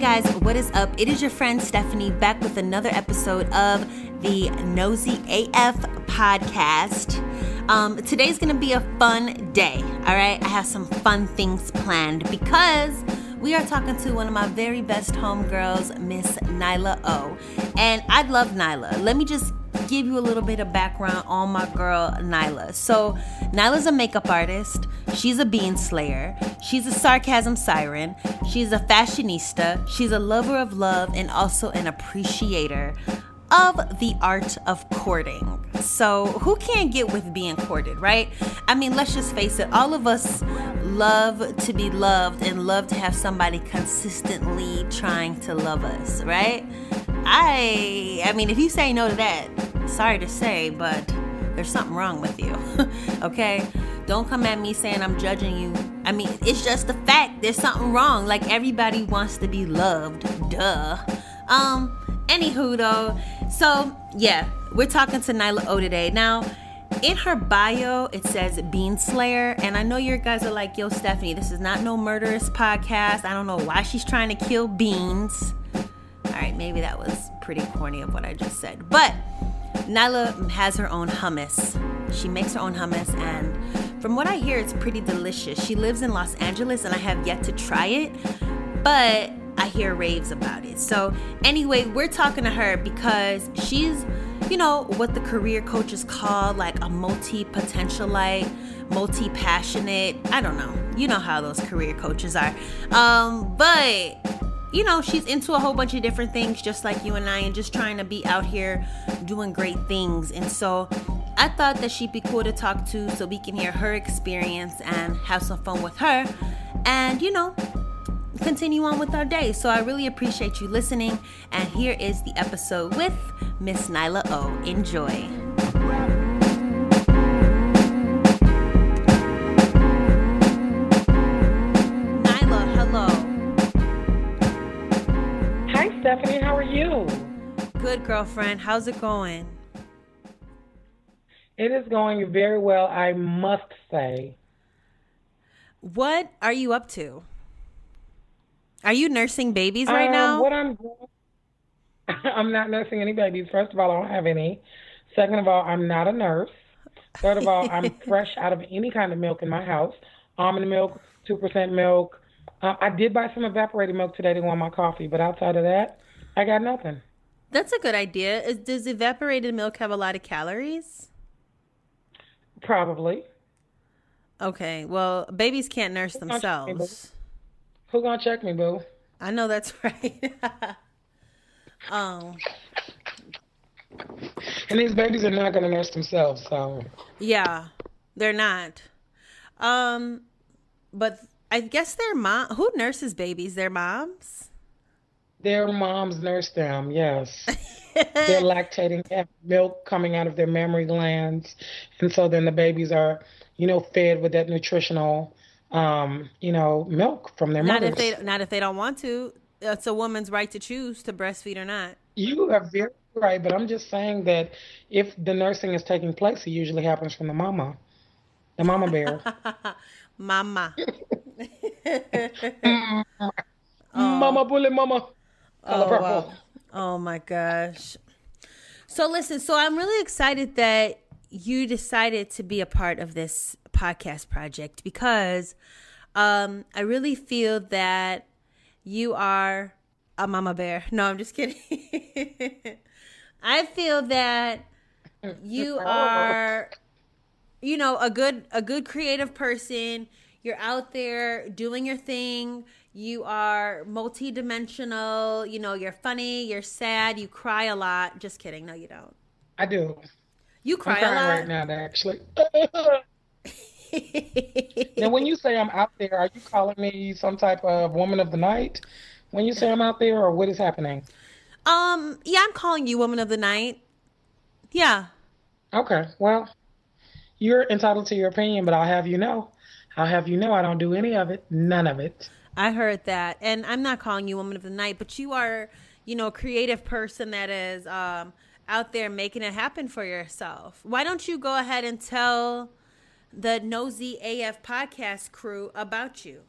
guys, what is up? It is your friend Stephanie back with another episode of the Nosy AF podcast. Um, today's gonna be a fun day, all right? I have some fun things planned because we are talking to one of my very best homegirls, Miss Niehla O. And I love Niehla. Let me just give you a little bit of background on my girl Niehla. So, Niehla's a makeup artist. She's a bean slayer. She's a sarcasm siren. She's a fashionista. She's a lover of love and also an appreciator of the art of courting. So, who can't get with being courted, right? I mean, let's just face it, all of us love to be loved and love to have somebody consistently trying to love us, right? I I mean, if you say no to that, sorry to say, but there's something wrong with you. okay? Don't come at me saying I'm judging you. I mean, it's just a fact. There's something wrong. Like everybody wants to be loved. Duh. Um, anywho though, so yeah, we're talking to Niehla O today. Now, in her bio, it says Bean Slayer, and I know you guys are like, yo, Stephanie, this is not no murderous podcast. I don't know why she's trying to kill beans. All right, maybe that was pretty corny of what I just said. But Niehla has her own hummus. She makes her own hummus, and from what I hear, it's pretty delicious. She lives in Los Angeles, and I have yet to try it, but I hear raves about it. So, anyway, we're talking to her because she's, you know, what the career coaches call like a multi potentialite, multi passionate. I don't know. You know how those career coaches are. Um, but you know, she's into a whole bunch of different things, just like you and I, and just trying to be out here doing great things. And so I thought that she'd be cool to talk to so we can hear her experience and have some fun with her and, you know, continue on with our day. So I really appreciate you listening. And here is the episode with Miss Niehla O. Enjoy. Niehla, hello. Hi, Stephanie. How are you? Good, girlfriend. How's it going? It is going very well, I must say. What are you up to? Are you nursing babies right um, now? What I'm I'm not nursing any babies. First of all, I don't have any. Second of all, I'm not a nurse. Third of all, I'm fresh out of any kind of milk in my house. Almond milk, 2% milk, uh, I did buy some evaporated milk today to warm my coffee, but outside of that, I got nothing. That's a good idea. Is, does evaporated milk have a lot of calories? Probably. Okay. Well, babies can't nurse themselves. Who gonna check me, boo? I know that's right. um. And these babies are not gonna nurse themselves, so. Yeah, they're not. Um, but I guess their mom. Who nurses babies? Their moms. Their moms nurse them. Yes. They're lactating, have milk coming out of their mammary glands, and so then the babies are, you know, fed with that nutritional, um, you know, milk from their not mothers. If they, not if they don't want to. It's a woman's right to choose to breastfeed or not. You are very right, but I'm just saying that if the nursing is taking place, it usually happens from the mama, the mama bear. mama. Mama bully mama. Oh, wow. oh my gosh. So listen, so I'm really excited that you decided to be a part of this podcast project because um, I really feel that you are a mama bear. No, I'm just kidding. I feel that you are you know a good a good creative person you're out there doing your thing. You are multi-dimensional. You know, you're funny, you're sad, you cry a lot. Just kidding. No, you don't. I do. You cry a lot right now, actually. Now, when you say I'm out there, are you calling me some type of woman of the night? When you say I'm out there, or what is happening? Um, yeah, I'm calling you woman of the night. Yeah. Okay. Well, you're entitled to your opinion, but I'll have you know I'll have you know I don't do any of it. None of it. I heard that. And I'm not calling you woman of the night, but you are, you know, a creative person that is um, out there making it happen for yourself. Why don't you go ahead and tell the Nosy AF podcast crew about you?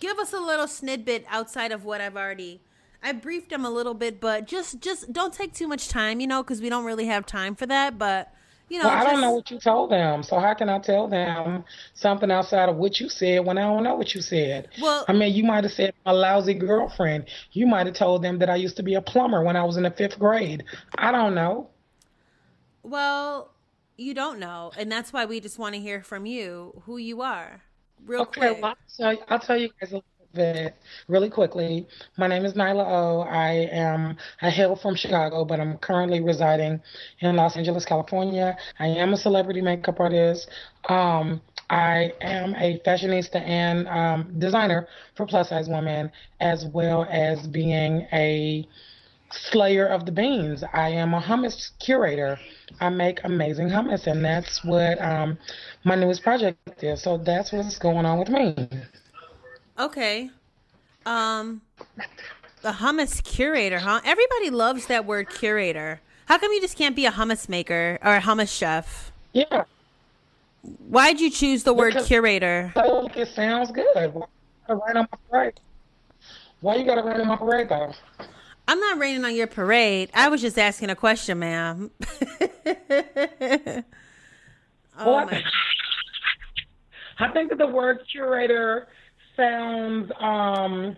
give us a little snippet outside of what I've already. I briefed them a little bit, but just just don't take too much time, you know, because we don't really have time for that. But you know, Well, I don't know what you told them, so how can I tell them something outside of what you said when I don't know what you said? Well- I mean, you might have said a lousy girlfriend. You might have told them that I used to be a plumber when I was in the fifth grade. I don't know. Well, you don't know, and that's why we just want to hear from you who you are, real Okay, quick. well, I'll tell, you, I'll tell you guys a little bit really quickly. My name is Niehla O. I am I hail from Chicago, but I'm currently residing in Los Angeles, California. I am a celebrity makeup artist. Um, I am a fashionista and um, designer for plus size women, as well as being a slayer of the beans. I am a hummus curator. I make amazing hummus, and that's what um, my newest project is. So that's what's going on with me. Okay. Um the hummus curator, huh? Everybody loves that word curator. How come you just can't be a hummus maker or a hummus chef? Yeah, Why'd you choose the word Because- curator? so it sounds good. Why you gotta rain on my parade? Why you gotta rain on my parade though? I'm not raining on your parade. I was just asking a question, ma'am. oh Well, my I think that the word curator sounds um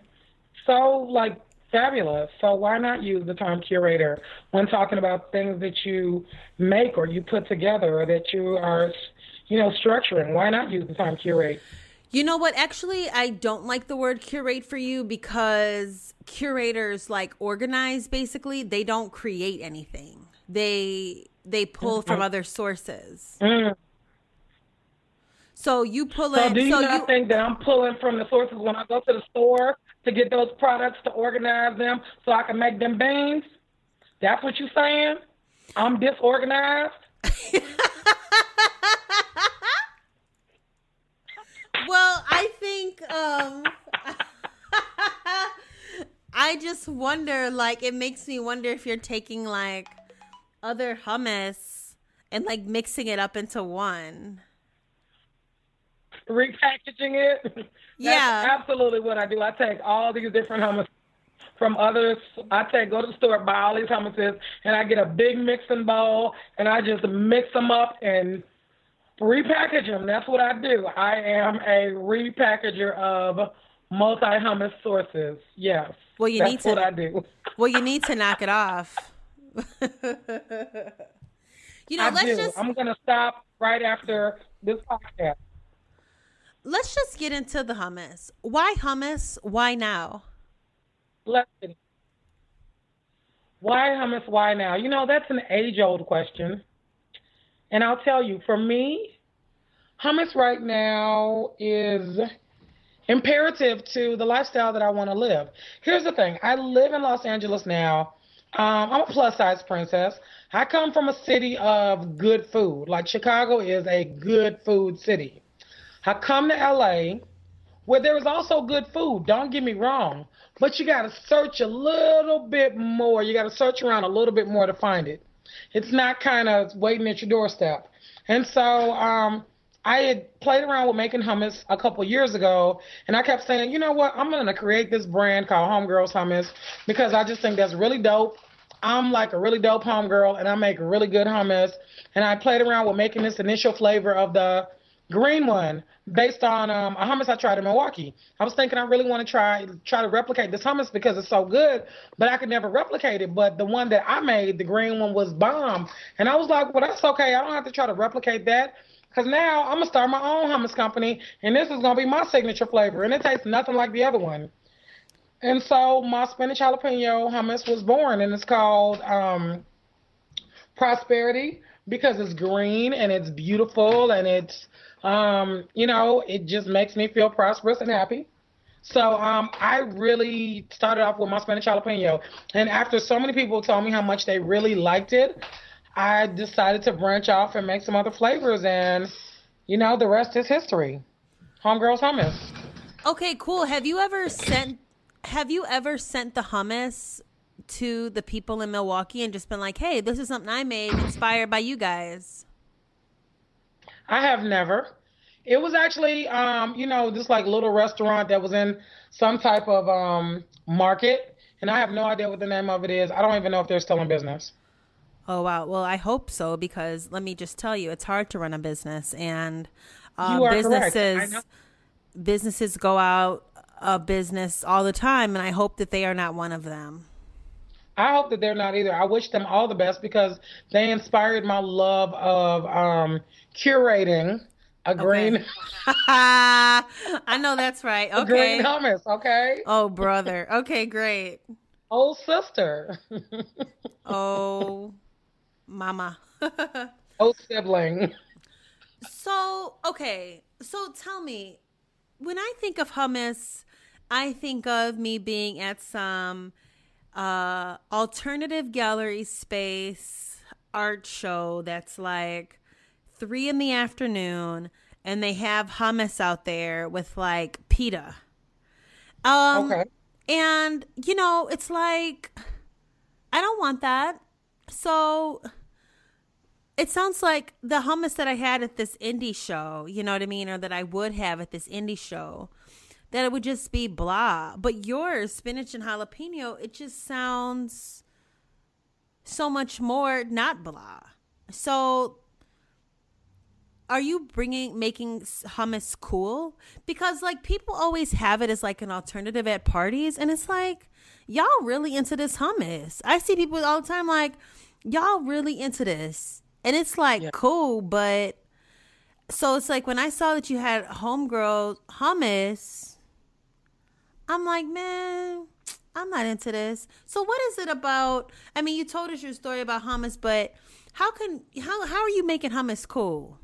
so like fabulous. So why not use the term curator when talking about things that you make or you put together or that you are, you know, structuring? Why not use the term curate? You know what? Actually, I don't like the word curate for you because curators like organize basically. They don't create anything. They they pull from other sources. Mm. So you pull So in do you so not you think that I'm pulling from the sources when I go to the store to get those products to organize them so I can make them beans? That's what you're saying? I'm disorganized? Well, I think um I just wonder like it makes me wonder if you're taking like other hummus and like mixing it up into one. repackaging it. That's Yeah. absolutely what I do. I take all these different hummus from others. I take go to the store, buy all these hummuses, and I get a big mixing bowl, and I just mix them up and repackage them. That's what I do. I am a repackager of multi hummus sources. Yes. Well, you need to- what I do. Well, you need to knock it off. you know, I let's do. just I'm gonna stop right after this podcast. let's just get into the hummus. Why hummus? Why now? Listen. Why hummus? Why now? You know, that's an age old question. And I'll tell you, for me, hummus right now is imperative to the lifestyle that I want to live. Here's the thing I live in Los Angeles now. Um, I'm a plus size princess. I come from a city of good food. Like Chicago is a good food city. I come to LA where there is also good food. Don't get me wrong, but you got to search a little bit more. You got to search around a little bit more to find it. It's not kind of waiting at your doorstep. And so um, I had played around with making hummus a couple years ago, and I kept saying, you know what, I'm to create this brand called Homegirls Hummus because I just think that's really dope. I'm like a really dope homegirl, and I make really good hummus. And I played around with making this initial flavor of the green one based on um, a hummus I tried in Milwaukee. I was thinking I really want to try try to replicate this hummus because it's so good, but I could never replicate it. But the one that I made, the green one, was bomb, and I was like, well, that's okay. I don't have to try to replicate that. Cause now I'm gonna start my own hummus company, and this is gonna be my signature flavor, and it tastes nothing like the other one. And so my spinach jalapeno hummus was born, and it's called um, Prosperity because it's green and it's beautiful and it's um, you know, it just makes me feel prosperous and happy. So um, I really started off with my Spanish jalapeno, and after so many people told me how much they really liked it, I decided to branch off and make some other flavors, and you know, the rest is history. Homegirls hummus. Okay, cool. Have you ever sent have you ever sent the hummus to the people in Milwaukee and just been like, "Hey, this is something I made inspired by you guys." I have never. It was actually, um, you know, this like little restaurant that was in some type of um market, and I have no idea what the name of it is. I don't even know if they're still in business. Oh wow. Well, I hope so because let me just tell you, it's hard to run a business, and are businesses correct. I know. businesses go out of business all the time, and I hope that they are not one of them. I hope that they're not either. I wish them all the best because they inspired my love of um, curating a green, I know that's right. a green Okay. hummus. Okay, Oh brother. Okay, great. old sister, Oh, mama. old sibling. So, okay. So tell me, when I think of hummus, I think of me being at some uh alternative gallery space art show that's like three in the afternoon and they have hummus out there with like pita. Um Okay. and you know, it's like I don't want that. So it sounds like the hummus that I had at this indie show, you know what I mean, or that I would have at this indie show, that it would just be blah. But yours, spinach and jalapeno, it just sounds so much more not blah. So are you bringing making hummus cool because like people always have it as like an alternative at parties and it's like y'all really into this hummus i see people all the time like y'all really into this and it's like Yeah. cool but so it's like when i saw that you had homegirl hummus i'm like man i'm not into this so what is it about i mean you told us your story about hummus but how can how how are you making hummus cool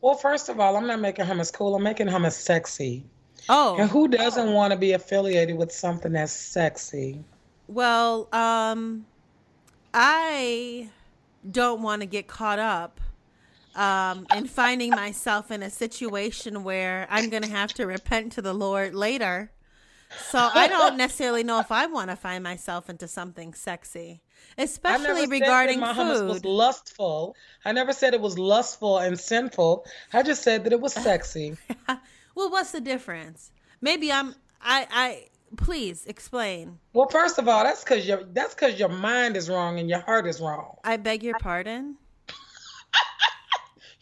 Well, first of all, I'm not making hummus cool. I'm making hummus sexy. Oh, And who doesn't want to be affiliated with something that's sexy? well, um, I don't want to get caught up um, in finding myself in a situation where I'm going to have to repent to the Lord later. So I don't necessarily know if I want to find myself into something sexy, especially regarding that my hummus was food. lustful. I never said it was lustful and sinful. I just said that it was sexy. well, what's the difference? Maybe I'm. I. I. Please explain. Well, first of all, that's because your that's because your mind is wrong and your heart is wrong. I beg your pardon.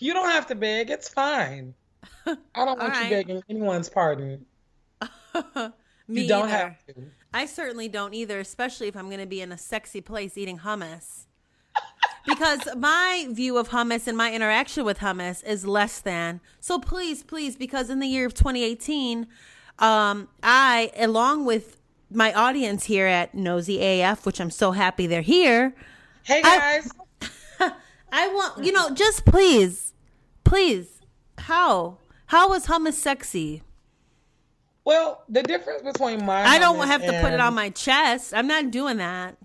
You don't have to beg. It's fine. I don't want All you begging anyone's pardon. Me you don't either. have to. I certainly don't either, especially if I'm going to be in a sexy place eating hummus. because my view of hummus and my interaction with hummus is less than. So please, please, because in the year of 2018, um, I, along with my audience here at Nosy AF, which I'm so happy they're here, Hey I- guys, I want, you know, just please, please, how? How is hummus sexy? Well, the difference between my I don't have to put it on my chest. I'm not doing that.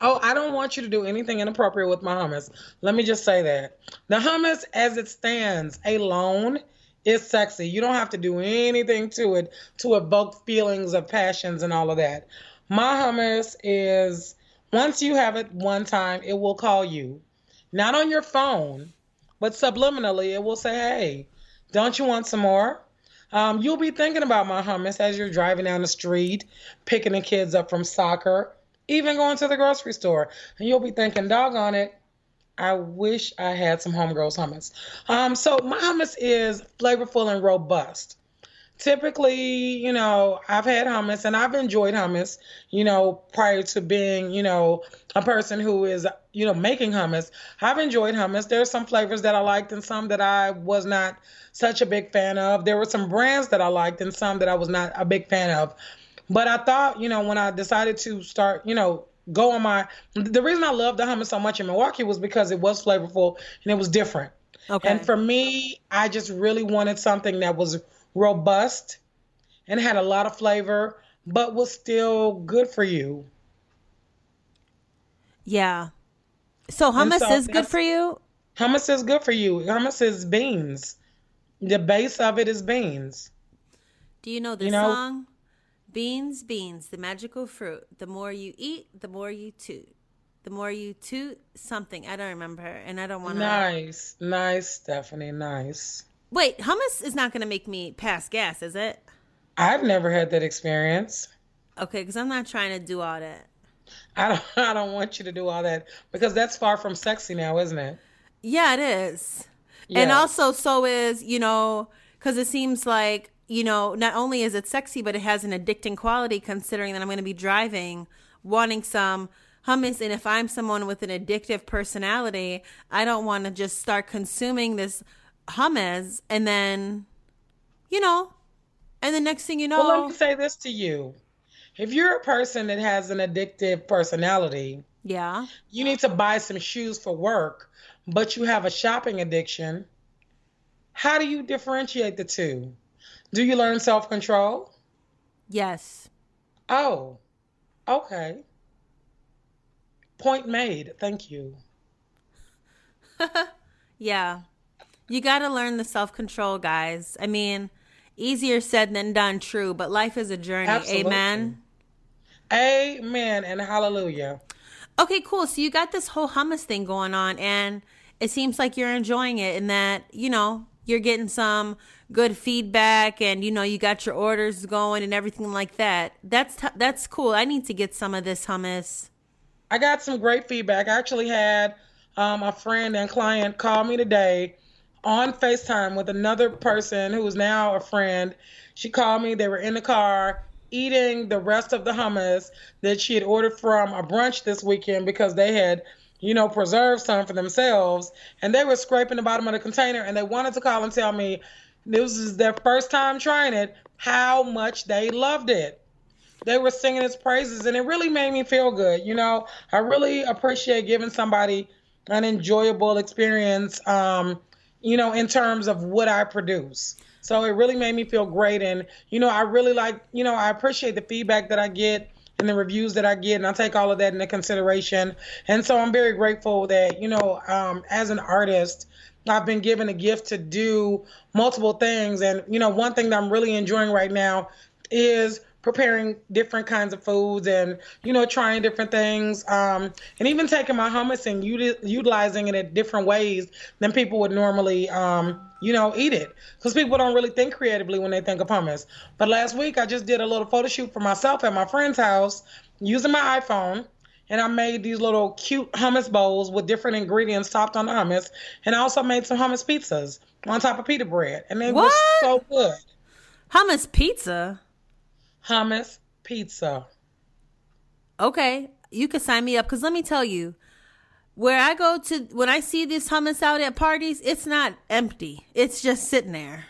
Oh, I don't want you to do anything inappropriate with my hummus. Let me just say that. The hummus as it stands alone is sexy. You don't have to do anything to it to evoke feelings of passions and all of that. My hummus is once you have it one time, it will call you. Not on your phone, but subliminally it will say, "Hey, don't you want some more?" Um, you'll be thinking about my hummus as you're driving down the street, picking the kids up from soccer, even going to the grocery store. And you'll be thinking, doggone it, I wish I had some homegirls hummus. Um, so my hummus is flavorful and robust. Typically, you know, I've had hummus and I've enjoyed hummus, you know, prior to being, you know, a person who is, you know, making hummus. I've enjoyed hummus. There are some flavors that I liked and some that I was not such a big fan of. There were some brands that I liked and some that I was not a big fan of. But I thought, you know, when I decided to start, you know, go on my the reason I loved the hummus so much in Milwaukee was because it was flavorful and it was different. Okay. And for me, I just really wanted something that was robust and had a lot of flavor, but was still good for you. Yeah. So hummus so is good for you? Hummus is good for you. Hummus is beans. The base of it is beans. Do you know this You know- song? Beans, beans, the magical fruit. The more you eat, the more you toot. The more you toot something. I don't remember and I don't want to Nice, nice, Stephanie, nice. Wait, hummus is not going to make me pass gas, is it? I've never had that experience. Okay, because I'm not trying to do all that. I don't. I don't want you to do all that because that's far from sexy now, isn't it? Yeah, it is. And also, so is, you know, because it seems like, you know, not only is it sexy, but it has an addicting quality considering that I'm going to be driving, wanting some hummus. And if I'm someone with an addictive personality, I don't want to just start consuming this hummus and then, you know, and the next thing you know, Well, let me say this to you: if you're a person that has an addictive personality, yeah. you need to buy some shoes for work, but you have a shopping addiction. How do you differentiate the two? Do you learn self control? Yes. Oh, okay. Point made. Thank you. Yeah. You got to learn the self control, guys. I mean, easier said than done, true, but life is a journey. Absolutely. Amen. Amen and hallelujah. Okay, cool. So you got this whole hummus thing going on, and it seems like you're enjoying it, and that, you know, you're getting some good feedback and you know you got your orders going and everything like that that's t- that's cool i need to get some of this hummus I got some great feedback. I actually had um, a friend and client call me today on FaceTime with another person who is now a friend. She called me. They were in the car eating the rest of the hummus that she had ordered from a brunch this weekend because they had, you know, preserved some for themselves. And they were scraping the bottom of the container and they wanted to call and tell me this is their first time trying it, how much they loved it they were singing its praises and it really made me feel good you know i really appreciate giving somebody an enjoyable experience um you know in terms of what i produce. So it really made me feel great. And you know i really like you know i appreciate the feedback that i get and the reviews that i get and i take all of that into consideration. And so i'm very grateful that you know um as an artist I've been given a gift to do multiple things. And, you know, one thing that I'm really enjoying right now is preparing different kinds of foods and, you know, trying different things. Um, and even taking my hummus and uti- utilizing it in different ways than people would normally, um, you know, eat it. Because people don't really think creatively when they think of hummus. But last week, I just did a little photo shoot for myself at my friend's house using my iPhone and I made these little cute hummus bowls with different ingredients topped on the hummus, and I also made some hummus pizzas on top of pita bread, and they What? so good. hummus pizza Hummus pizza. okay you can sign me up because let me tell you where i go to when i see this hummus out at parties it's not empty it's just sitting there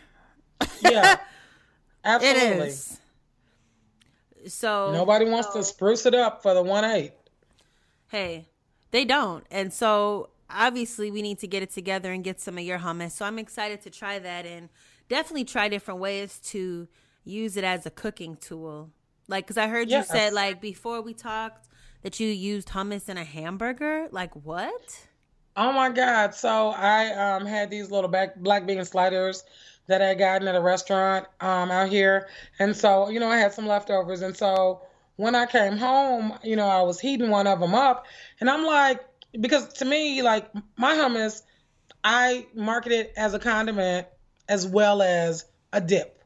Yeah, it absolutely. is so Nobody wants to spruce it up for the one eight. hey they don't and so obviously we need to get it together and get some of your hummus so i'm excited to try that and definitely try different ways to use it as a cooking tool like because i heard you Yes. said like before we talked that you used hummus in a hamburger like what Oh my God! So I um, had these little black black bean sliders that I gotten at a restaurant um, out here, and so you know I had some leftovers, and so when I came home, you know I was heating one of them up, and I'm like, because to me, like my hummus, I market it as a condiment as well as a dip.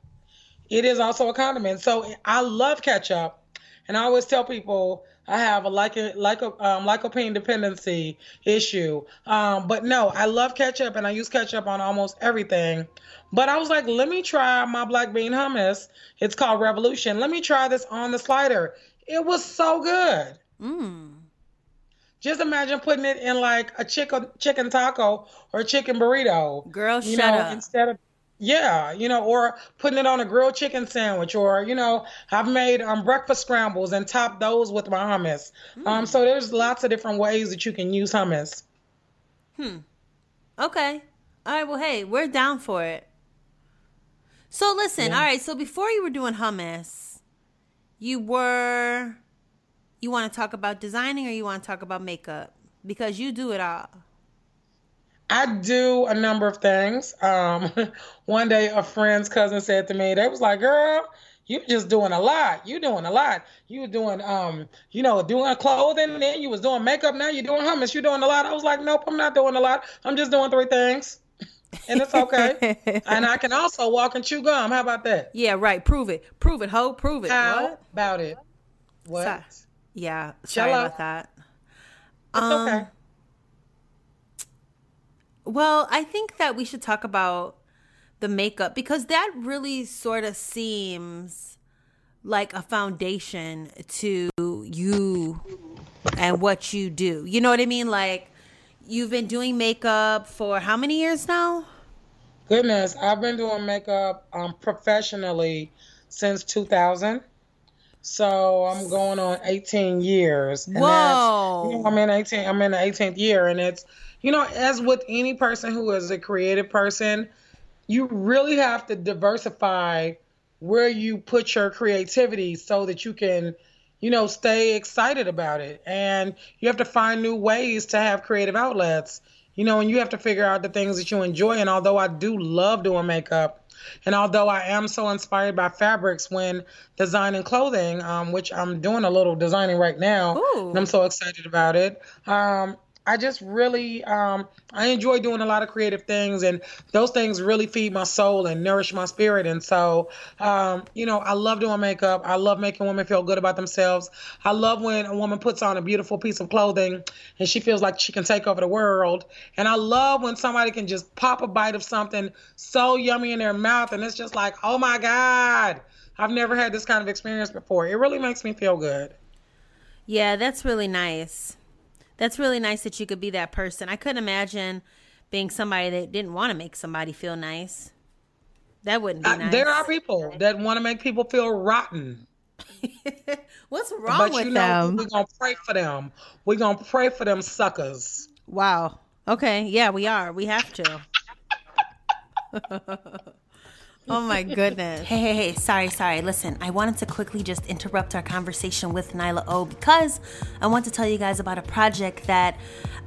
It is also a condiment, so I love ketchup, and I always tell people I have a like a like um, lycopene dependency issue. Um, but no, I love ketchup and I use ketchup on almost everything. But I was like, let me try my black bean hummus. It's called Revolution. Let me try this on the slider. It was so good. mm. Just imagine putting it in like a chicken chicken taco or a chicken burrito. girl You shut know, up instead of yeah, you know, or putting it on a grilled chicken sandwich, or you know, I've made um, breakfast scrambles and topped those with my hummus. Um, so there's lots of different ways that you can use hummus. Hmm. Okay. All right. Well, hey, we're down for it. So listen. Yeah. All right. So before you were doing hummus, you were. You want to talk about designing, or you want to talk about makeup? Because you do it all. I do a number of things. Um, one day, a friend's cousin said to me, "They was like, girl." You just doing a lot. You doing a lot. You were doing, um, you know, doing clothing. Then you was doing makeup. Now you're doing hummus. You're doing a lot. I was like, nope, I'm not doing a lot. I'm just doing three things. and it's okay. and I can also walk and chew gum. How about that? Yeah, right. Prove it. Prove it, ho. Prove it. How what? about it? What? Sorry. Yeah, sorry Jello. about that. It's Um, okay. Well, I think that we should talk about the makeup because that really sort of seems like a foundation to you and what you do. You know what I mean? Like you've been doing makeup for how many years now? Goodness, I've been doing makeup um, professionally since 2000. So I'm going on 18 years. And Whoa. You know, I'm in 18. I'm in the 18th year, and it's you know, as with any person who is a creative person, you really have to diversify where you put your creativity so that you can, you know, stay excited about it. And you have to find new ways to have creative outlets. You know, and you have to figure out the things that you enjoy. And although I do love doing makeup, and although I am so inspired by fabrics when designing clothing, um, which I'm doing a little designing right now, Ooh. and I'm so excited about it. Um, I just really um, I enjoy doing a lot of creative things, and those things really feed my soul and nourish my spirit. And so, um, you know, I love doing makeup. I love making women feel good about themselves. I love when a woman puts on a beautiful piece of clothing and she feels like she can take over the world. And I love when somebody can just pop a bite of something so yummy in their mouth, and it's just like, oh my god, I've never had this kind of experience before. It really makes me feel good. Yeah, that's really nice. That's really nice that you could be that person. I couldn't imagine being somebody that didn't want to make somebody feel nice. That wouldn't be Uh, nice. There are people that want to make people feel rotten. What's wrong but with you know, them? we're gonna pray for them. We're gonna pray for them suckers. Wow. Okay. Yeah, we are. We have to. oh my goodness. Hey, hey, hey. Sorry, sorry. Listen, I wanted to quickly just interrupt our conversation with Niehla O because I want to tell you guys about a project that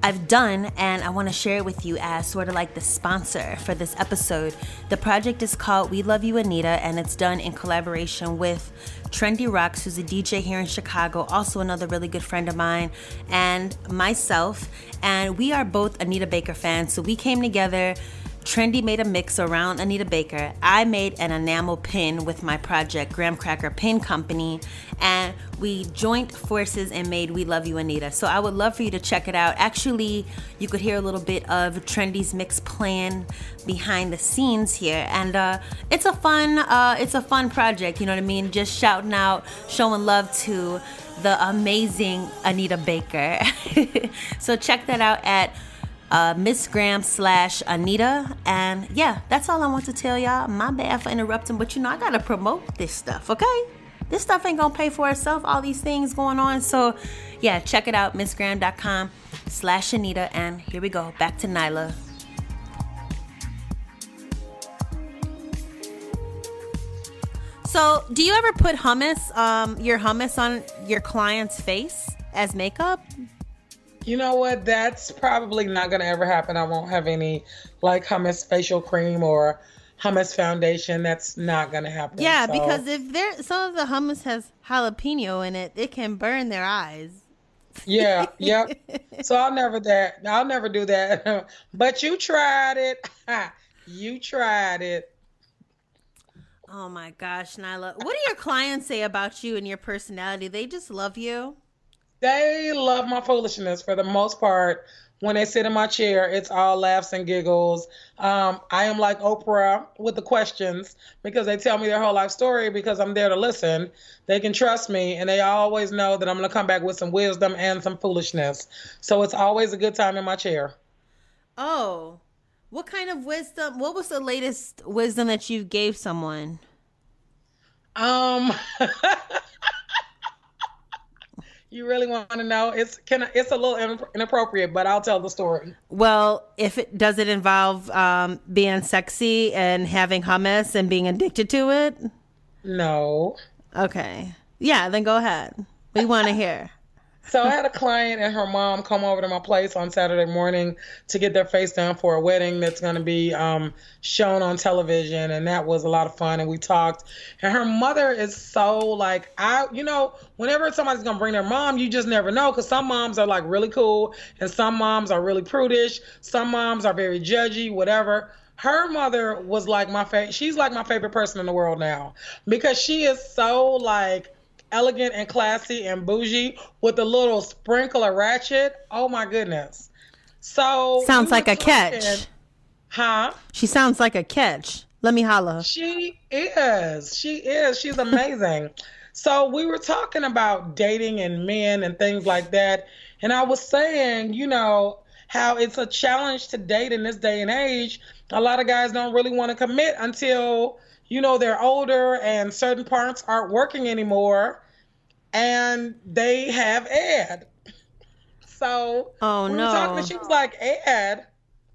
I've done and I want to share it with you as sort of like the sponsor for this episode. The project is called We Love You Anita and it's done in collaboration with Trendy Rocks, who's a DJ here in Chicago, also another really good friend of mine, and myself. And we are both Anita Baker fans. So we came together. Trendy made a mix around Anita Baker. I made an enamel pin with my project, Graham Cracker Pin Company, and we joined forces and made We Love You Anita. So I would love for you to check it out. Actually, you could hear a little bit of Trendy's mix plan behind the scenes here, and uh, it's a fun, uh, it's a fun project. You know what I mean? Just shouting out, showing love to the amazing Anita Baker. so check that out at uh, Miss Graham slash Anita. And yeah, that's all I want to tell y'all. My bad for interrupting, but you know, I gotta promote this stuff, okay? This stuff ain't gonna pay for itself, all these things going on. So yeah, check it out, missgraham.com slash Anita. And here we go, back to Niehla. So, do you ever put hummus, um, your hummus on your client's face as makeup? You know what? That's probably not gonna ever happen. I won't have any like hummus facial cream or hummus foundation. That's not gonna happen. Yeah, So, because if there some of the hummus has jalapeno in it, it can burn their eyes. yeah, yep. So I'll never that. I'll never do that. but you tried it. you tried it. Oh my gosh, Niehla. What do your clients say about you and your personality? They just love you. They love my foolishness for the most part. When they sit in my chair, it's all laughs and giggles. Um, I am like Oprah with the questions because they tell me their whole life story because I'm there to listen. They can trust me and they always know that I'm going to come back with some wisdom and some foolishness. So it's always a good time in my chair. Oh. What kind of wisdom? What was the latest wisdom that you gave someone? Um, you really want to know? It's can it's a little inappropriate, but I'll tell the story. Well, if it does it involve um, being sexy and having hummus and being addicted to it? No. Okay. Yeah, then go ahead. We want to hear. So I had a client and her mom come over to my place on Saturday morning to get their face done for a wedding that's going to be um, shown on television, and that was a lot of fun. And we talked. And her mother is so like I, you know, whenever somebody's going to bring their mom, you just never know because some moms are like really cool, and some moms are really prudish. Some moms are very judgy, whatever. her mother was like my favorite. She's like my favorite person in the world now because she is so like elegant and classy and bougie with a little sprinkle of ratchet. Oh my goodness. So sounds like a catch. Huh? She sounds like a catch. Let me holla. She is. She is. She's amazing. so we were talking about dating and men and things like that. And I was saying, you know, how it's a challenge to date in this day and age. A lot of guys don't really want to commit until, you know, they're older and certain parts aren't working anymore and they have Ed. So Oh, we no. were talking, she was like, Ed.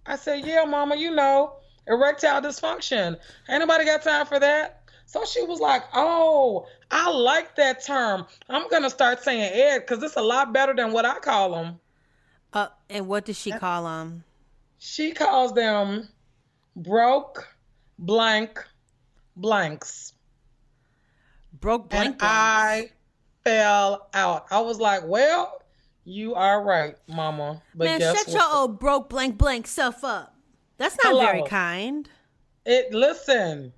I said, Yeah, mama, you know, erectile dysfunction. Ain't nobody got time for that. So she was like, Oh, I like that term. I'm gonna start saying Ed because it's a lot better than what I call them. Uh, and what does she call them? She calls them broke blank blanks. Broke blank. and I fell out. I was like, Well, you are right, mama. But Man, shut what? your old broke blank blank self up. That's not very kind. It listen.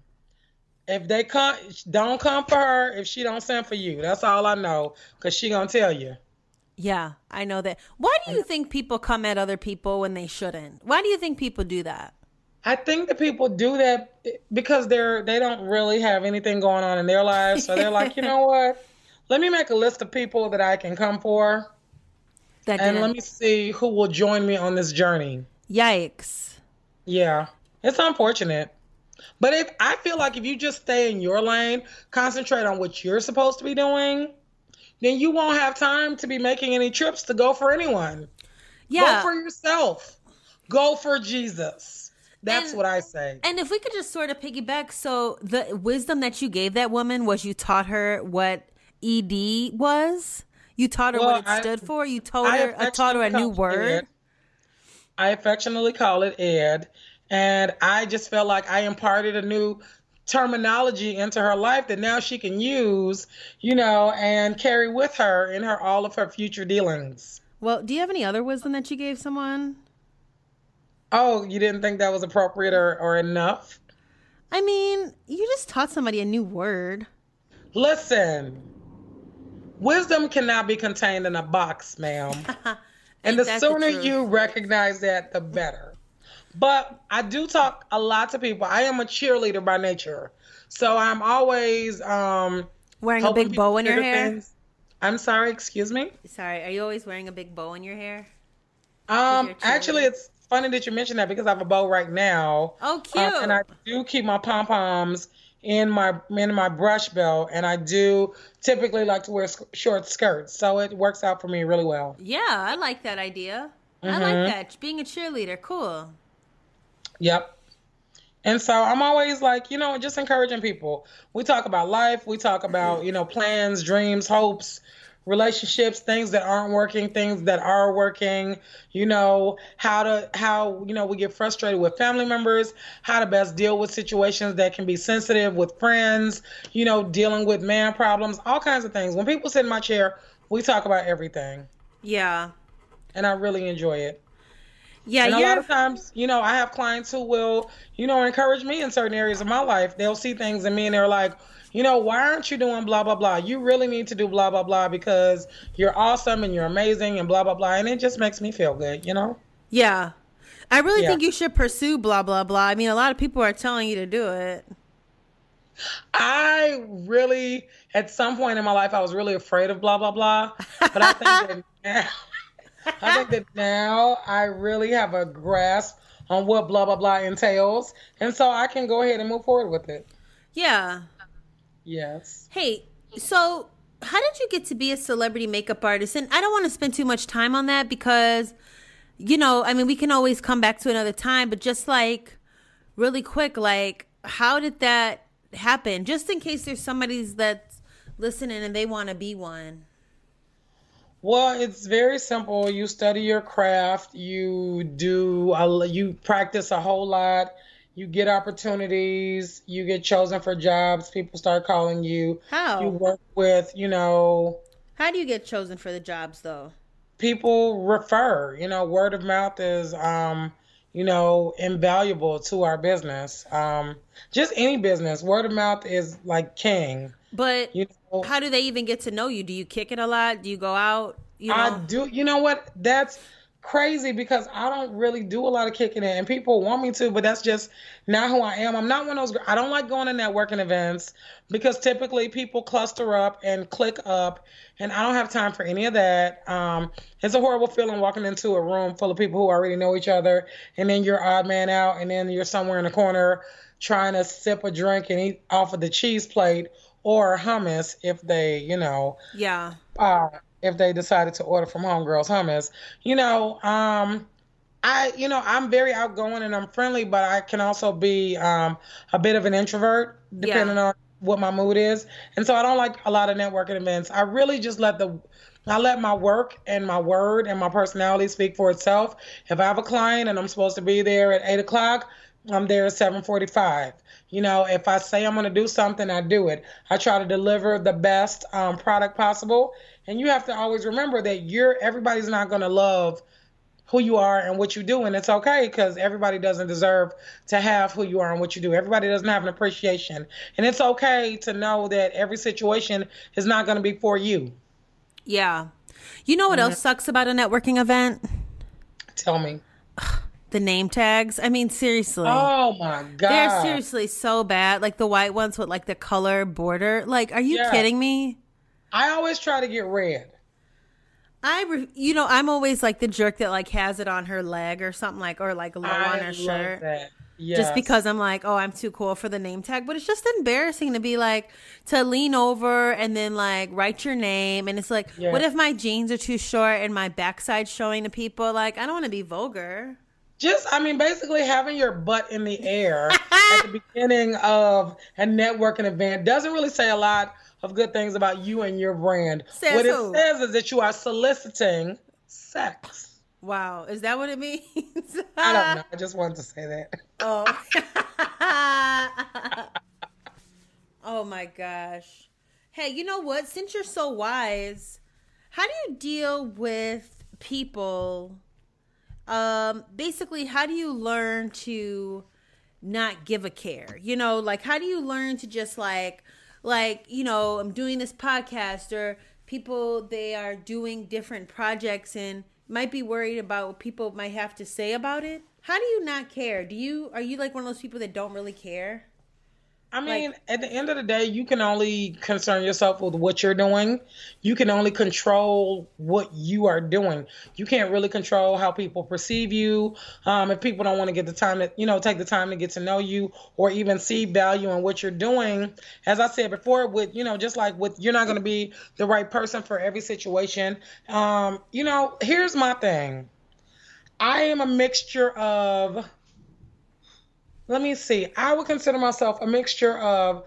If they come, don't come for her. If she don't send for you, that's all I know. Cause she gonna tell you. Yeah, I know that. Why do you think people come at other people when they shouldn't? Why do you think people do that? I think that people do that because they're they don't really have anything going on in their lives, so they're like, you know what? Let me make a list of people that I can come for, That and let me see who will join me on this journey. Yikes. Yeah, it's unfortunate. But if I feel like if you just stay in your lane, concentrate on what you're supposed to be doing, then you won't have time to be making any trips to go for anyone. Yeah. Go for yourself. Go for Jesus. That's And- what I say. And if we could just sort of piggyback, so the wisdom that you gave that woman was you taught her what ED was. You taught her Well, what it I- stood for. You told I her, uh, taught her a new word. Ed. I affectionately call it Ed. And I just felt like I imparted a new terminology into her life that now she can use, you know, and carry with her in her all of her future dealings. Well, do you have any other wisdom that you gave someone? Oh, you didn't think that was appropriate or, or enough? I mean, you just taught somebody a new word. Listen, wisdom cannot be contained in a box, ma'am. and the that the sooner you recognize that, the better. But I do talk a lot to people. I am a cheerleader by nature. So I'm always um Wearing a big bow in your hair. things- I'm sorry, excuse me. Sorry, are you always wearing a big bow in your hair? Um actually it's funny that you mentioned that because I have a bow right now. Oh, cute. Um, and I do keep my pom poms in my in my brush belt, and I do typically like to wear short skirts, so it works out for me really well. yeah, I like that idea. I like Mhm. that. Being a cheerleader, cool. Yep. And so I'm always like, you know, just encouraging people. We talk about life, we talk about, you know, plans, dreams, hopes, relationships, things that aren't working, things that are working, you know, how to how, you know, we get frustrated with family members, how to best deal with situations that can be sensitive with friends, you know, dealing with man problems, all kinds of things. When people sit in my chair, we talk about everything. Yeah. And I really enjoy it. Yeah, And a lot of times, you know, I have clients who will, you know, encourage me in certain areas of my life. They'll see things in me and they're like, you know, why aren't you doing blah, blah, blah? You really need to do blah, blah, blah because you're awesome and you're amazing and blah, blah, blah. And it just makes me feel good, you know? Yeah. I really Yeah. think you should pursue blah blah blah. I mean, a lot of people are telling you to do it. I really, at some point in my life, I was really afraid of blah, blah, blah. But I think that now, I think that now I really have a grasp on what blah, blah, blah entails. And so I can go ahead and move forward with it. Yeah. Yes. Hey, so how did you get to be a celebrity makeup artist? And I don't want to spend too much time on that because, you know, I mean, we can always come back to another time, but just like really quick, like, how did that happen? Just in case there's somebody's that's listening and they want to be one. Well, it's very simple. You study your craft. You do. A, you practice a whole lot. You get opportunities. You get chosen for jobs. People start calling you. How? You work with, you know, How do you get chosen for the jobs though? people refer. You know, word of mouth is, um, you know, invaluable to our business. Um, just any business, word of mouth is like king. But you know, how do they even get to know you? Do you kick it a lot? Do you go out? You know? I do. You know what? That's crazy because I don't really do a lot of kicking it, and people want me to, but that's just not who I am. I'm not one of those. I don't like going to networking events because typically people cluster up and click up, and I don't have time for any of that. Um, it's a horrible feeling walking into a room full of people who already know each other, and then you're odd man out, and then you're somewhere in the corner trying to sip a drink and eat off of the cheese plate or hummus if they, you know, yeah, uh, if they decided to order from Homegirls Hummus. You know, um, I, you know, I'm very outgoing and I'm friendly, but I can also be um, a bit of an introvert depending yeah. on what my mood is. And so I don't like a lot of networking events. I really just let the I let my work and my word and my personality speak for itself. If I have a client and I'm supposed to be there at eight o'clock, I'm there at 7:45. You know, if I say I'm going to do something, I do it. I try to deliver the best um, product possible, and you have to always remember that you're everybody's not going to love who you are and what you do, and it's okay because everybody doesn't deserve to have who you are and what you do. Everybody doesn't have an appreciation, and it's okay to know that every situation is not going to be for you. Yeah, you know what mm-hmm. else sucks about a networking event? Tell me the name tags. I mean, seriously. Oh my god. They're seriously so bad. Like the white ones with like the color border. Like, are you yeah. kidding me? I always try to get red. I, re- you know, I'm always like the jerk that like has it on her leg or something like, or like low I on her shirt. That. Yes. Just because I'm like, oh, I'm too cool for the name tag. But it's just embarrassing to be like, to lean over and then like write your name. And it's like, yes. what if my jeans are too short and my backside showing to people? Like, I don't want to be vulgar just i mean basically having your butt in the air at the beginning of a networking event doesn't really say a lot of good things about you and your brand. Says what who? it says is that you are soliciting sex. Wow. Is that what it means? I don't know. I just wanted to say that. Oh. Oh my gosh. Hey you know what? Since you're so wise how do you deal with people um, basically, how do you learn to not give a care? You know, like how do you learn to just like, like you know, I'm doing this podcast or people they are doing different projects and might be worried about what people might have to say about it. How do you not care? Do you are you like one of those people that don't really care? I mean, like, at the end of the day, you can only concern yourself with what you're doing. You can only control what you are doing. You can't really control how people perceive you. Um, if people don't want to get the time to, you know, take the time to get to know you or even see value in what you're doing, as I said before, with, you know, just like with, you're not going to be the right person for every situation. Um, you know, here's my thing I am a mixture of let me see. I would consider myself a mixture of,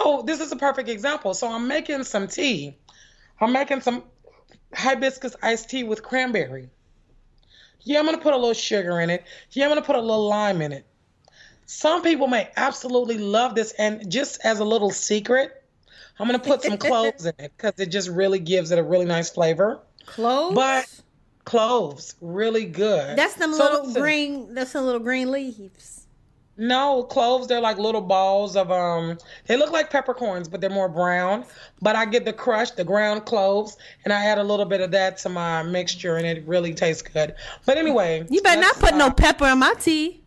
oh, this is a perfect example. So I'm making some tea. I'm making some hibiscus iced tea with cranberry. Yeah, I'm going to put a little sugar in it. Yeah, I'm going to put a little lime in it. Some people may absolutely love this. And just as a little secret, I'm going to put some cloves in it because it just really gives it a really nice flavor. Cloves? But cloves, really good. That's the so little listen, green, that's the little green leaves. No, cloves, they're like little balls of um they look like peppercorns, but they're more brown. But I get the crushed, the ground cloves, and I add a little bit of that to my mixture and it really tastes good. But anyway. You better not put uh, no pepper in my tea.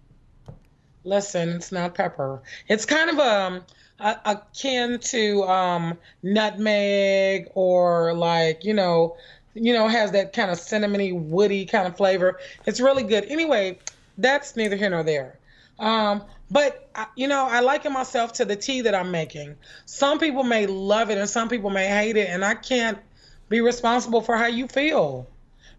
Listen, it's not pepper. It's kind of um akin to um nutmeg or like, you know, you know, has that kind of cinnamony, woody kind of flavor. It's really good. Anyway, that's neither here nor there. Um, but you know, I liken myself to the tea that I'm making. Some people may love it and some people may hate it, and I can't be responsible for how you feel.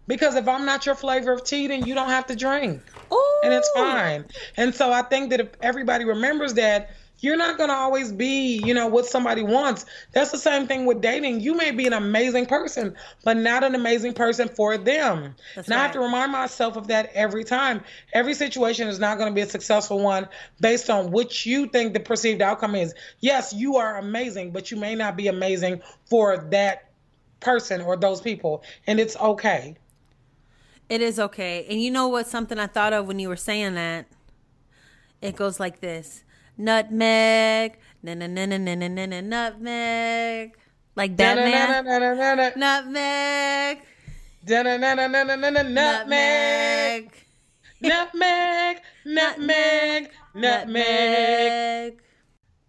Because if I'm not your flavor of tea, then you don't have to drink. Ooh. And it's fine. And so I think that if everybody remembers that you're not going to always be, you know, what somebody wants. That's the same thing with dating. You may be an amazing person, but not an amazing person for them. That's and right. I have to remind myself of that every time. Every situation is not going to be a successful one based on what you think the perceived outcome is. Yes, you are amazing, but you may not be amazing for that person or those people, and it's okay. It is okay. And you know what? Something I thought of when you were saying that. It goes like this: nutmeg, na na na na na na na nutmeg, like Batman, nutmeg, na na na na na na na nutmeg, nutmeg, nutmeg, nutmeg.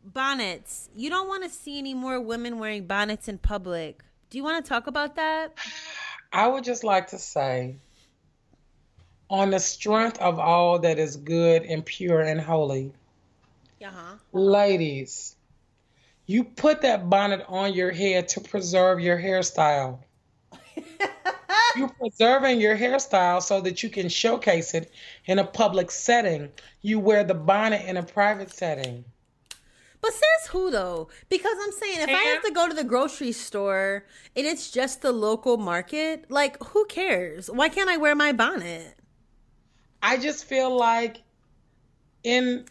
Bonnets. You don't want to see any more women wearing bonnets in public. Do you want to talk about that? I would just like to say, on the strength of all that is good and pure and holy, uh huh. ladies, you put that bonnet on your head to preserve your hairstyle. You're preserving your hairstyle so that you can showcase it in a public setting. You wear the bonnet in a private setting. But says who though? Because I'm saying if I have to go to the grocery store and it's just the local market, like who cares? Why can't I wear my bonnet? I just feel like in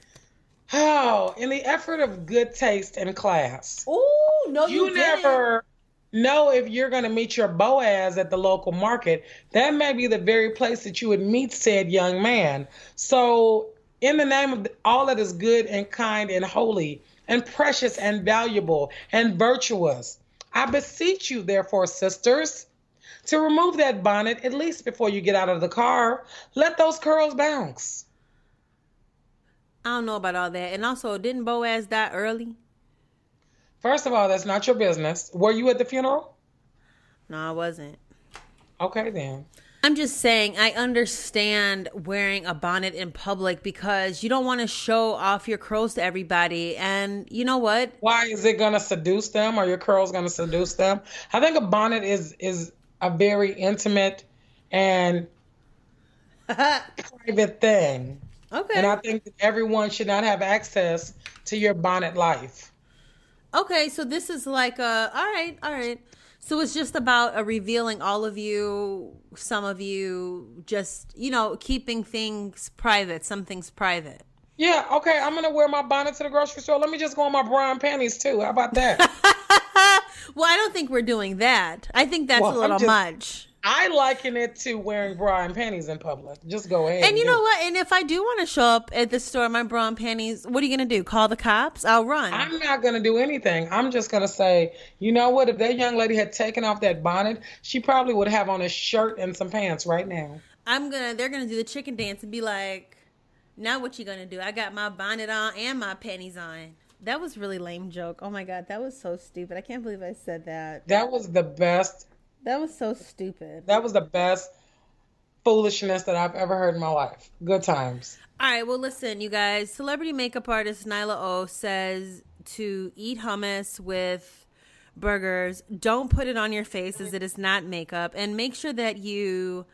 oh, in the effort of good taste and class, Oh no, you, never know if you're going to meet your Boaz at the local market. That may be the very place that you would meet said young man. So, in the name of all that is good and kind and holy and precious and valuable and virtuous, I beseech you, therefore, sisters, to remove that bonnet at least before you get out of the car. Let those curls bounce. I don't know about all that. And also, didn't Boaz die early? First of all, that's not your business. Were you at the funeral? No, I wasn't. Okay, then. I'm just saying, I understand wearing a bonnet in public because you don't want to show off your curls to everybody. And you know what? Why is it gonna seduce them? Are your curls gonna seduce them? I think a bonnet is is a very intimate and private thing, okay. and I think that everyone should not have access to your bonnet life. Okay, so this is like a all right, all right. So it's just about revealing all of you, some of you, just you know, keeping things private. Some things private. Yeah, okay. I'm gonna wear my bonnet to the grocery store. Let me just go in my bra and panties too. How about that? well, I don't think we're doing that. I think that's Well, a little just- much. I liken it to wearing bra and panties in public. Just go ahead. And you know it. what? And if I do want to show up at the store in my bra and panties, what are you gonna do? Call the cops? I'll run. I'm not gonna do anything. I'm just gonna say, you know what? If that young lady had taken off that bonnet, she probably would have on a shirt and some pants right now. I'm gonna. They're gonna do the chicken dance and be like, "Now what you gonna do? I got my bonnet on and my panties on." That was really lame joke. Oh my god, that was so stupid. I can't believe I said that. That was the best. That was so stupid. That was the best foolishness that I've ever heard in my life. Good times. All right, well, listen, you guys. Celebrity makeup artist Niehla O says to eat hummus with burgers. Don't put it on your face as it is not makeup, and make sure that you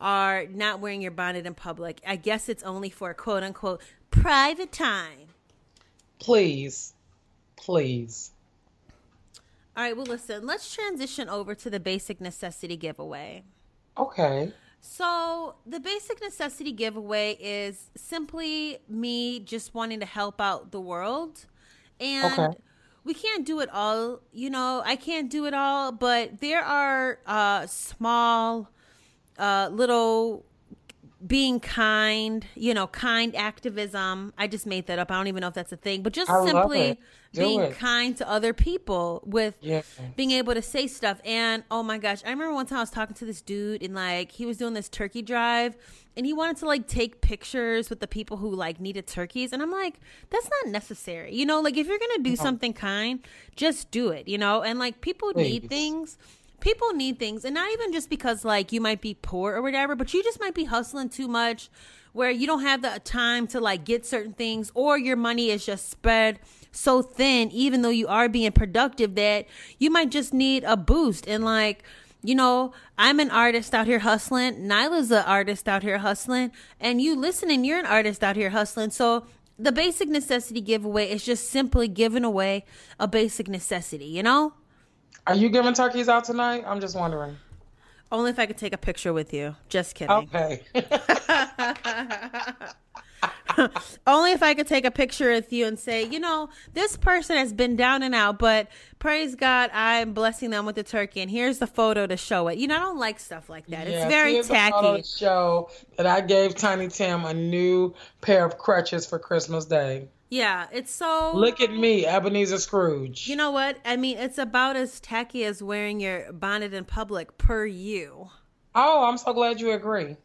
are not wearing your bonnet in public. I guess it's only for quote unquote private time. Please, please. All right, well, listen, let's transition over to the basic necessity giveaway. Okay. So, the basic necessity giveaway is simply me just wanting to help out the world. And Okay. we can't do it all, you know, I can't do it all, but there are uh small uh little being kind, you know, kind activism. I just made that up. I don't even know if that's a thing, but just I simply being it. kind to other people with Yeah. being able to say stuff. And oh my gosh, I remember one time I was talking to this dude and like he was doing this turkey drive and he wanted to like take pictures with the people who like needed turkeys. And I'm like, that's not necessary. You know, like if you're going to do something kind, just do it, you know? And like people need things. People need things. And not even just because like you might be poor or whatever, but you just might be hustling too much where you don't have the time to like get certain things or your money is just spread so thin even though you are being productive that you might just need a boost. And like you know i'm an artist out here hustling. Niehla's an artist out here hustling. And you listening you're an artist out here hustling. So the basic necessity giveaway is just simply giving away a basic necessity you know Are you giving turkeys out tonight? I'm just wondering. only if i could take a picture with you just kidding Okay. Only if I could take a picture with you and say, you know, this person has been down and out, but praise God, I'm blessing them with a turkey, and here's the photo to show it. You know, I don't like stuff like that. It's very here's a photo tacky. show that I gave Tiny Tim a new pair of crutches for Christmas Day. Yeah, it's so. Look at me, Ebenezer Scrooge. You know what? I mean, it's about as tacky as wearing your bonnet in public per you. oh, I'm so glad you agree.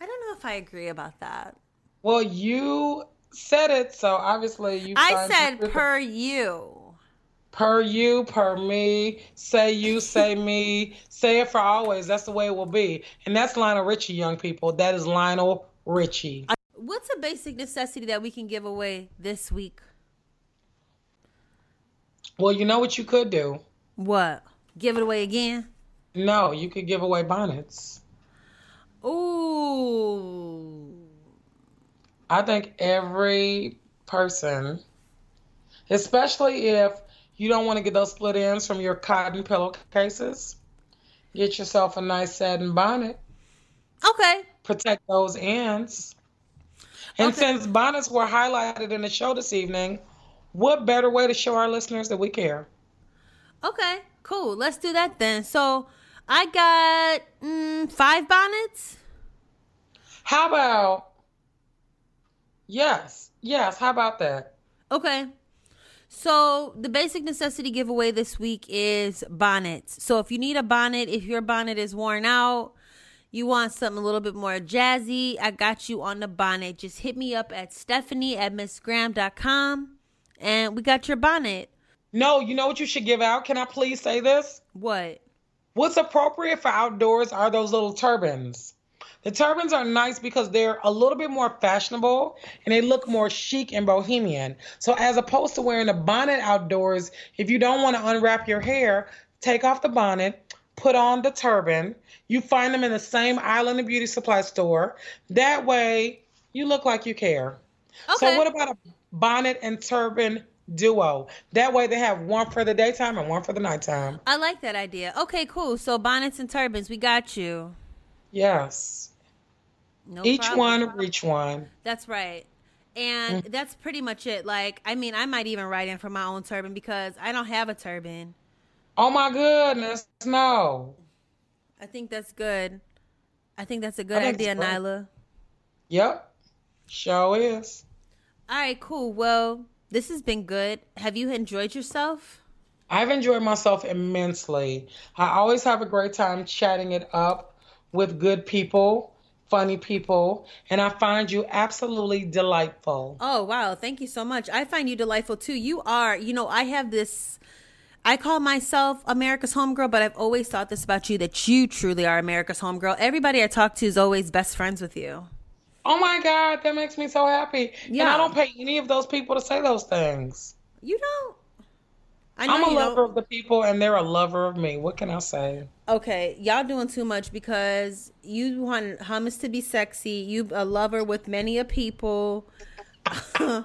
I don't know if I agree about that. Well, you said it, so obviously you. I said some- per you. per you, per me. Say you, say me. Say it for always. That's the way it will be. And that's Lionel Richie, young people. That is Lionel Richie. What's a basic necessity that we can give away this week? Well, you know what you could do. What? Give it away again? No, you could give away bonnets. Ooh. I think every person, especially if you don't want to get those split ends from your cotton pillowcases, get yourself a nice satin bonnet. Okay. Protect those ends. And Okay. since bonnets were highlighted in the show this evening, what better way to show our listeners that we care? Okay. Cool. Let's do that then. So I got mm, five bonnets. How about, yes, yes, how about that? Okay. So the basic necessity giveaway this week is bonnets. So if you need a bonnet, if your bonnet is worn out, you want something a little bit more jazzy, I got you on the bonnet. Just hit me up at Stephanie at MissGraham.com and we got your bonnet. No, you know what you should give out? Can I please say this? What? What's appropriate for outdoors are those little turbans. The turbans are nice because they're a little bit more fashionable and they look more chic and bohemian. So, as opposed to wearing a bonnet outdoors, if you don't want to unwrap your hair, take off the bonnet, put on the turban. You find them in the same Island of Beauty supply store. That way, you look like you care. Okay. So, what about a bonnet and turban duo? That way, they have one for the daytime and one for the nighttime. I like that idea. Okay, cool. So bonnets and turbans, we got you. Yes. No Each problem. one, reach one. That's right. And Mm. that's pretty much it. Like, I mean, I might even write in for my own turban because I don't have a turban. Oh my goodness, no. I think that's good. I think that's a good I think it's idea. Niehla. Yep. Show is. All right, cool. Well, this has been good. Have you enjoyed yourself? I've enjoyed myself immensely. I always have a great time chatting it up with good people, funny people, and I find you absolutely delightful. Oh, wow. Thank you so much. I find you delightful too. You are, you know, I have this. I call myself America's homegirl, but I've always thought this about you that you truly are America's homegirl. Everybody I talk to is always best friends with you. Oh my God, that makes me so happy. And Yeah. I don't pay any of those people to say those things. You don't. I I'm a lover don't. of the people and they're a lover of me. What can I say? Okay, y'all doing too much because you want hummus to be sexy. You a lover with many a people.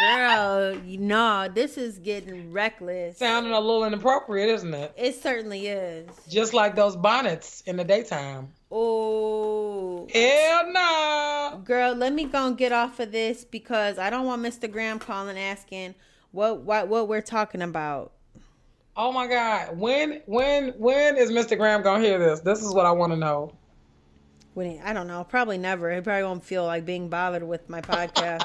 Girl, you know, this is getting reckless. Sounding a little inappropriate, isn't it? It certainly is. Just like those bonnets in the daytime. Oh, Hell no. girl, let me go and get off of this because I don't want Mr. Graham calling asking what what what we're talking about. Oh my God. When when when is Mr. Graham gonna hear this? This is what I want to know. When he, I don't know, probably never. He probably won't feel like being bothered with my podcast.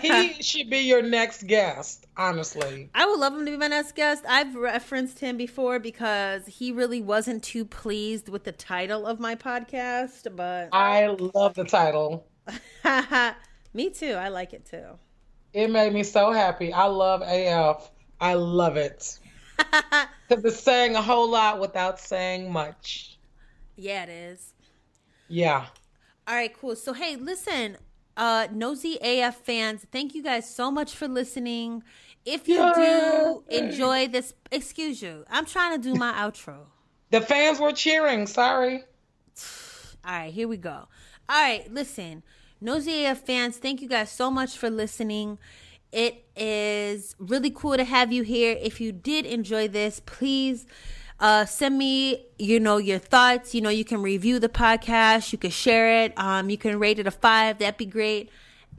He should be your next guest, honestly. I would love him to be my next guest. I've referenced him before because he really wasn't too pleased with the title of my podcast, but I love the title. me too. I like it too. It made me so happy. I love AF. I love it. Because it's saying a whole lot without saying much. yeah, it is. Yeah. All right, cool. So hey, listen, uh Nosey AF fans, thank you guys so much for listening. If you do enjoy this, excuse you. I'm trying to do my outro. The fans were cheering. Sorry. All right, here we go. All right, listen, Nosey AF fans, thank you guys so much for listening. It is really cool to have you here. If you did enjoy this, please uh, send me, you know, your thoughts. You know, you can review the podcast, you can share it, um, you can rate it a five. That'd be great.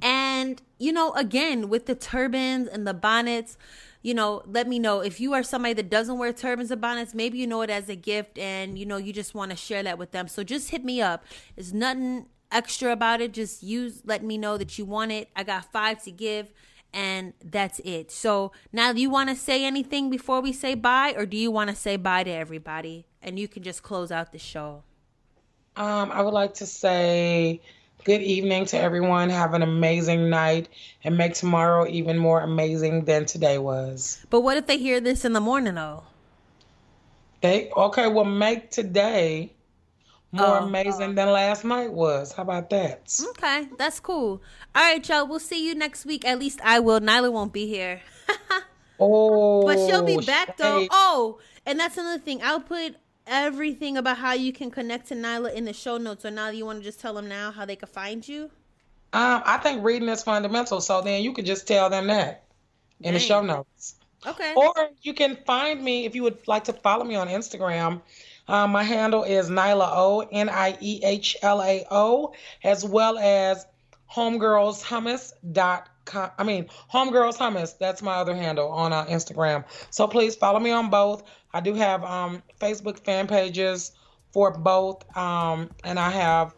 And you know, again, with the turbans and the bonnets, you know, let me know if you are somebody that doesn't wear turbans and bonnets. Maybe you know it as a gift, and you know you just want to share that with them. So just hit me up. There's nothing extra about it. Just use, let me know that you want it. I got five to give and that's it. So now, do you want to say anything before we say bye, or do you want to say bye to everybody and you can just close out the show? Um, I would like to say good evening to everyone. Have an amazing night and make tomorrow even more amazing than today was. But what if they hear this in the morning, though? They okay. Well, make today more oh, amazing oh. than last night was. How about that? Okay, that's cool. All right, y'all. We'll see you next week. At least I will. Niehla won't be here. oh, but she'll be back though. Oh, and that's another thing. I'll put everything about how you can connect to Niehla in the show notes. So now you want to just tell them now how they can find you? Um, I think reading is fundamental. So then you could just tell them that in Dang. the show notes. Okay. Or you can find me if you would like to follow me on Instagram. Um, my handle is Niehla O, N I E H L A O, as well as homegirlshummus.com. I mean, homegirlshummus. That's my other handle on uh, Instagram. So please follow me on both. I do have um, Facebook fan pages for both, um, and I have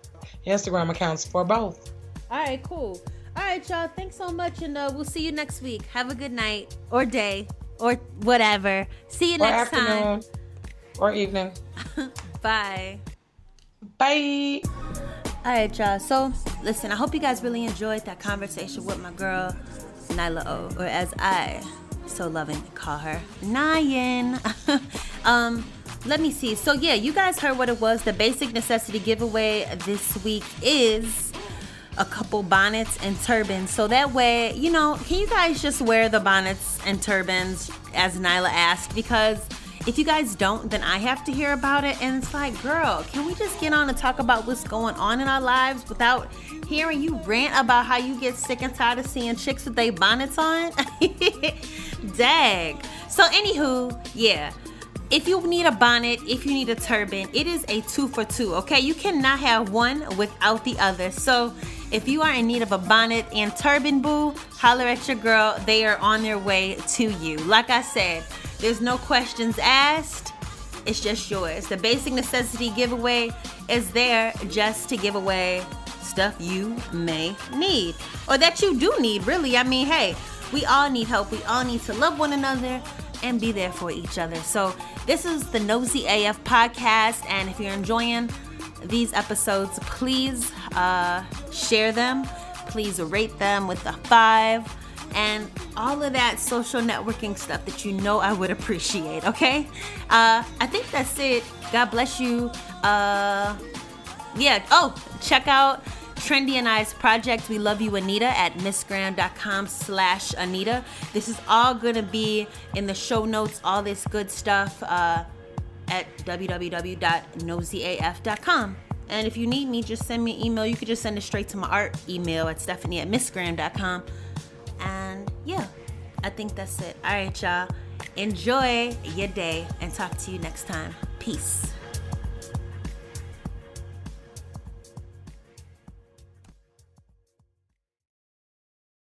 Instagram accounts for both. All right, cool. All right, y'all. Thanks so much, and uh, we'll see you next week. Have a good night or day or whatever. See you or next afternoon. time or evening. Bye. Bye. All right, y'all. So, listen, I hope you guys really enjoyed that conversation with my girl, Niehla O, or as I so lovingly call her, Nyan. um, let me see. So, yeah, you guys heard what it was. The basic necessity giveaway this week is a couple bonnets and turbans. So that way, you know, can you guys just wear the bonnets and turbans as Niehla asked? Because if you guys don't, then I have to hear about it. And it's like, girl, can we just get on and talk about what's going on in our lives without hearing you rant about how you get sick and tired of seeing chicks with their bonnets on? Dag. So, anywho, yeah. If you need a bonnet, if you need a turban, it is a two for two, okay? You cannot have one without the other. So, if you are in need of a bonnet and turban, boo, holler at your girl. They are on their way to you. Like I said, there's no questions asked. It's just yours. The basic necessity giveaway is there just to give away stuff you may need or that you do need, really. I mean, hey, we all need help. We all need to love one another and be there for each other. So, this is the Nosey AF podcast. And if you're enjoying these episodes, please uh, share them. Please rate them with a five and all of that social networking stuff that you know I would appreciate. Okay, uh, I think that's it. God bless you. Uh, yeah. Oh, check out Trendy and I's project. We love you, Anita, at missgraham.com slash Anita. This is all gonna be in the show notes. All this good stuff uh, at www.noseyaf.com. And if you need me, just send me an email. You could just send it straight to my art email at stephanie at missgraham.com. And yeah, I think that's it. All right, y'all. Enjoy your day and talk to you next time. Peace.